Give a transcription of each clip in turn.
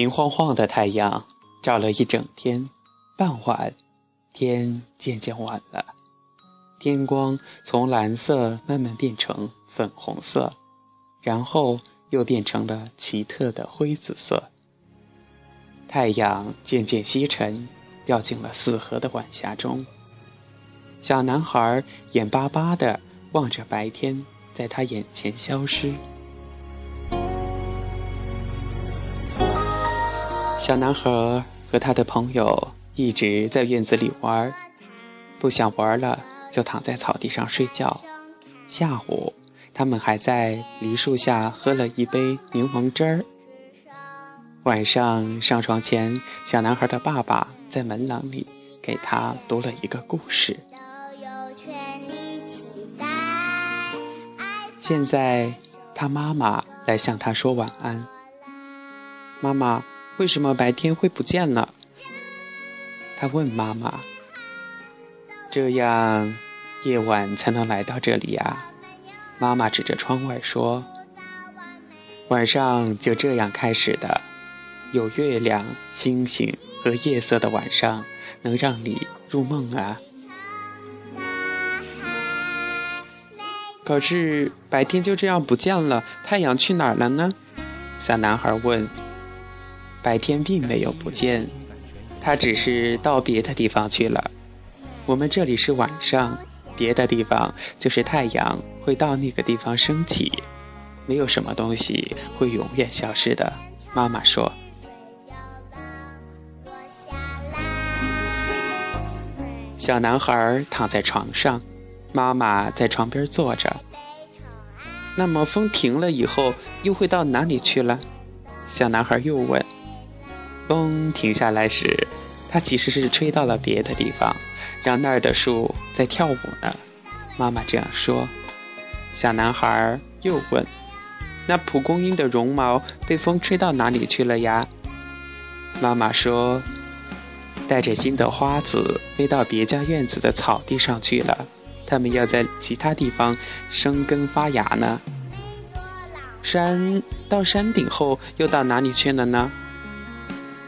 明晃晃的太阳照了一整天，傍晚，天渐渐晚了，天光从蓝色慢慢变成粉红色，然后又变成了奇特的灰紫色。太阳渐渐西沉，掉进了四合的晚霞中。小男孩眼巴巴地望着白天在他眼前消失。小男孩和他的朋友一直在院子里玩，不想玩了就躺在草地上睡觉。下午，他们还在梨树下喝了一杯柠檬汁儿。晚上上床前，小男孩的爸爸在门廊里给他读了一个故事。现在，他妈妈来向他说晚安。妈妈，为什么白天会不见了？他问妈妈。这样，夜晚才能来到这里呀。妈妈指着窗外说：“晚上就这样开始的，有月亮、星星和夜色的晚上，能让你入梦啊。”可是白天就这样不见了，太阳去哪儿了呢？小男孩问。白天并没有不见，它只是到别的地方去了。我们这里是晚上，别的地方就是太阳会到那个地方升起。没有什么东西会永远消失的。妈妈说。小男孩躺在床上。妈妈在床边坐着。那么风停了以后，又会到哪里去了？小男孩又问。风停下来时，它其实是吹到了别的地方，让那儿的树在跳舞呢。妈妈这样说。小男孩又问：“那蒲公英的绒毛被风吹到哪里去了呀？”妈妈说：“带着新的花籽飞到别家院子的草地上去了。”它们要在其他地方生根发芽呢。山到山顶后又到哪里去了呢？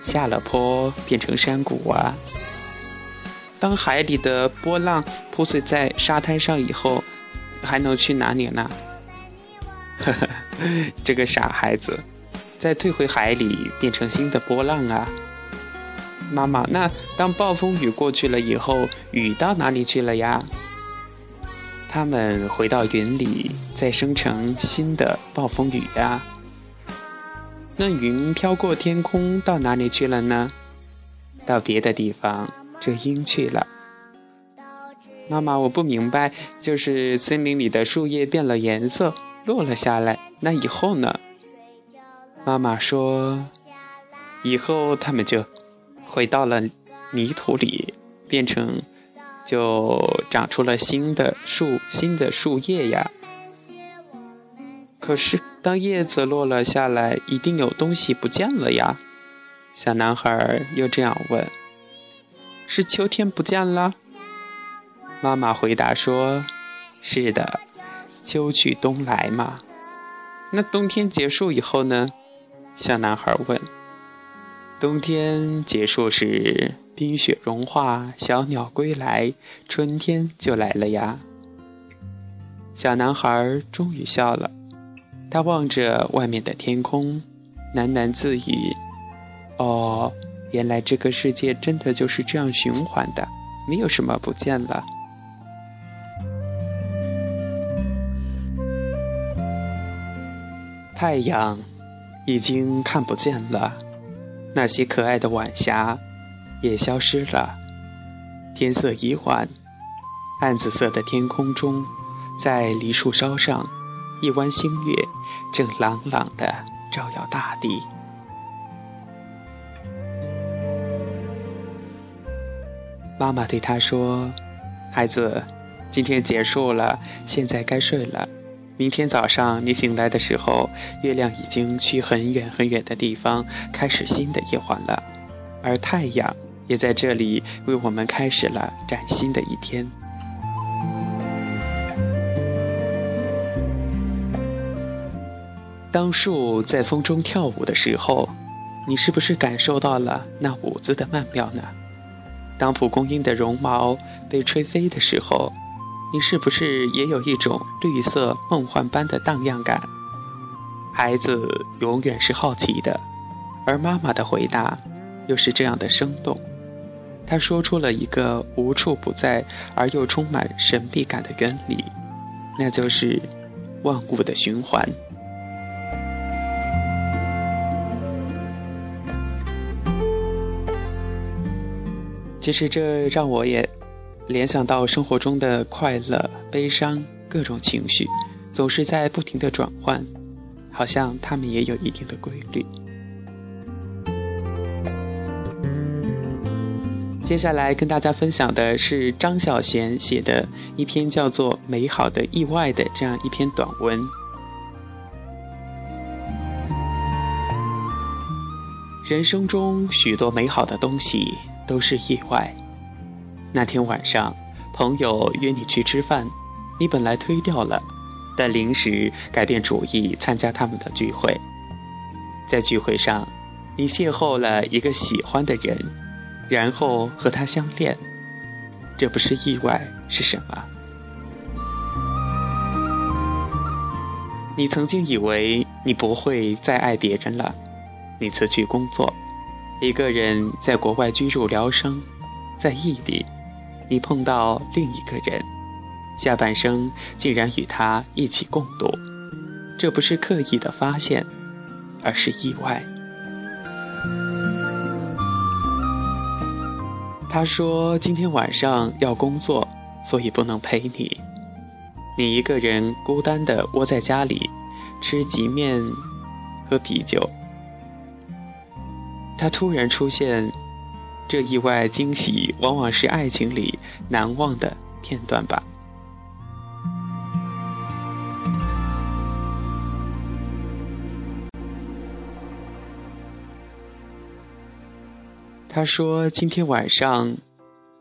下了坡变成山谷啊。当海里的波浪铺碎在沙滩上以后，还能去哪里呢？呵呵，这个傻孩子，再退回海里变成新的波浪啊。妈妈，那当暴风雨过去了以后，雨到哪里去了呀？他们回到云里，再生成新的暴风雨呀。那云飘过天空，到哪里去了呢？到别的地方遮阴去了。妈妈，我不明白，就是森林里的树叶变了颜色，落了下来。那以后呢？妈妈说，以后它们就回到了泥土里，变成。就长出了新的树，新的树叶呀。可是，当叶子落了下来，一定有东西不见了呀。小男孩又这样问：“是秋天不见了？”妈妈回答说：“是的，秋去冬来嘛。”那冬天结束以后呢？小男孩问。冬天结束时，冰雪融化，小鸟归来，春天就来了呀。小男孩终于笑了，他望着外面的天空，喃喃自语：“哦，原来这个世界真的就是这样循环的，没有什么不见了。”太阳已经看不见了。那些可爱的晚霞也消失了，天色已晚，暗紫色的天空中，在梨树梢上，一弯星月正朗朗地照耀大地。妈妈对他说：“孩子，今天结束了，现在该睡了。”明天早上你醒来的时候，月亮已经去很远很远的地方，开始新的夜晚了，而太阳也在这里为我们开始了崭新的一天。当树在风中跳舞的时候，你是不是感受到了那舞姿的曼妙呢？当蒲公英的绒毛被吹飞的时候，你是不是也有一种绿色梦幻般的荡漾感？孩子永远是好奇的，而妈妈的回答又是这样的生动。他说出了一个无处不在而又充满神秘感的原理，那就是万物的循环。其实这让我也联想到生活中的快乐、悲伤各种情绪，总是在不停的转换，好像它们也有一定的规律。接下来跟大家分享的是张小娴写的一篇叫做《美好的意外》的这样一篇短文。人生中许多美好的东西都是意外。那天晚上，朋友约你去吃饭，你本来推掉了，但临时改变主意参加他们的聚会。在聚会上，你邂逅了一个喜欢的人。然后和他相恋，这不是意外是什么？你曾经以为你不会再爱别人了，你辞去工作，一个人在国外居住疗伤，在异地，你碰到另一个人，下半生竟然与他一起共度，这不是刻意的发现，而是意外。他说：“今天晚上要工作，所以不能陪你。你一个人孤单的窝在家里，吃即面，喝啤酒。他突然出现，这意外惊喜往往是爱情里难忘的片段吧。”他说：“今天晚上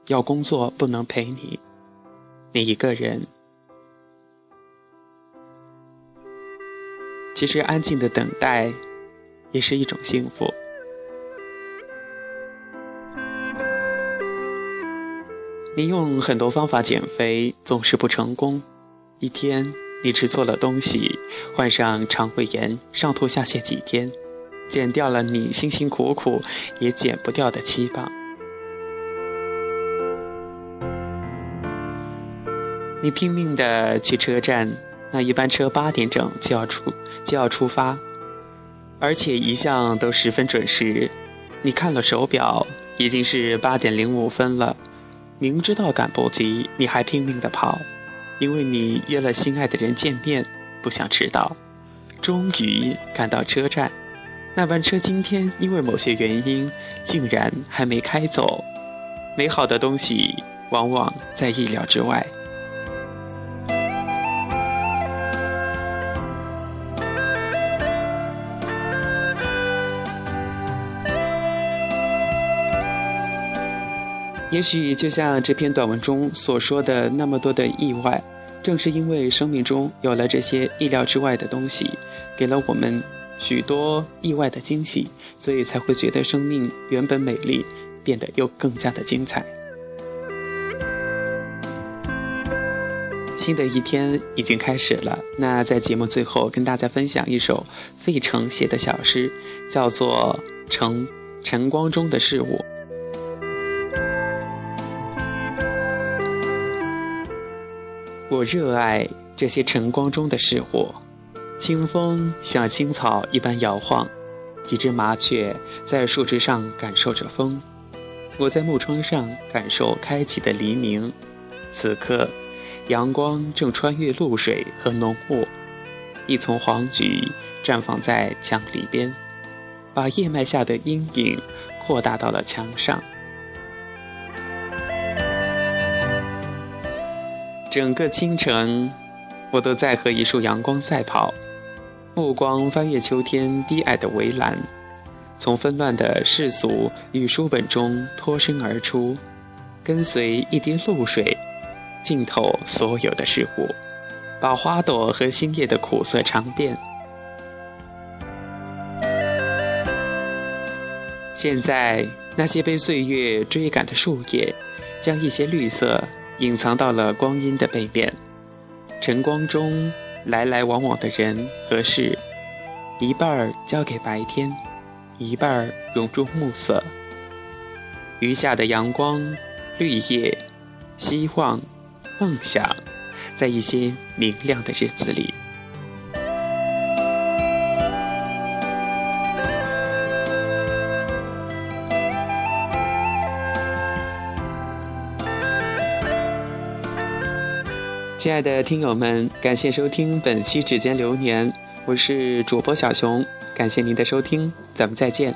要工作，不能陪你。你一个人，其实安静的等待也是一种幸福。你用很多方法减肥，总是不成功。一天你吃错了东西，患上肠胃炎，上吐下泻几天。”减掉了你辛辛苦苦也减不掉的期望。你拼命的去车站，那一班车八点整就要出就要出发，而且一向都十分准时。你看了手表，已经是八点零五分了。明知道赶不及，你还拼命的跑，因为你约了心爱的人见面，不想迟到。终于赶到车站。那班车今天因为某些原因，竟然还没开走。美好的东西往往在意料之外。也许就像这篇短文中所说的那么多的意外，正是因为生命中有了这些意料之外的东西，给了我们。许多意外的惊喜，所以才会觉得生命原本美丽，变得又更加的精彩。新的一天已经开始了，那在节目最后跟大家分享一首费城写的小诗，叫做《晨晨光中的事物》。我热爱这些晨光中的事物。清风像青草一般摇晃，几只麻雀在树枝上感受着风。我在木窗上感受开启的黎明。此刻，阳光正穿越露水和浓雾，一丛黄菊绽放在墙里边，把叶脉下的阴影扩大到了墙上。整个清晨，我都在和一束阳光赛跑。目光翻越秋天低矮的围栏，从纷乱的世俗与书本中脱身而出，跟随一滴露水，浸透所有的事物，把花朵和新叶的苦涩尝遍。现在，那些被岁月追赶的树叶，将一些绿色隐藏到了光阴的背面。晨光中，来来往往的人和事，一半儿交给白天，一半儿融入暮色。余下的阳光、绿叶、希望、梦想，在一些明亮的日子里。亲爱的听友们，感谢收听本期《指尖流年》，我是主播小熊，感谢您的收听，咱们再见。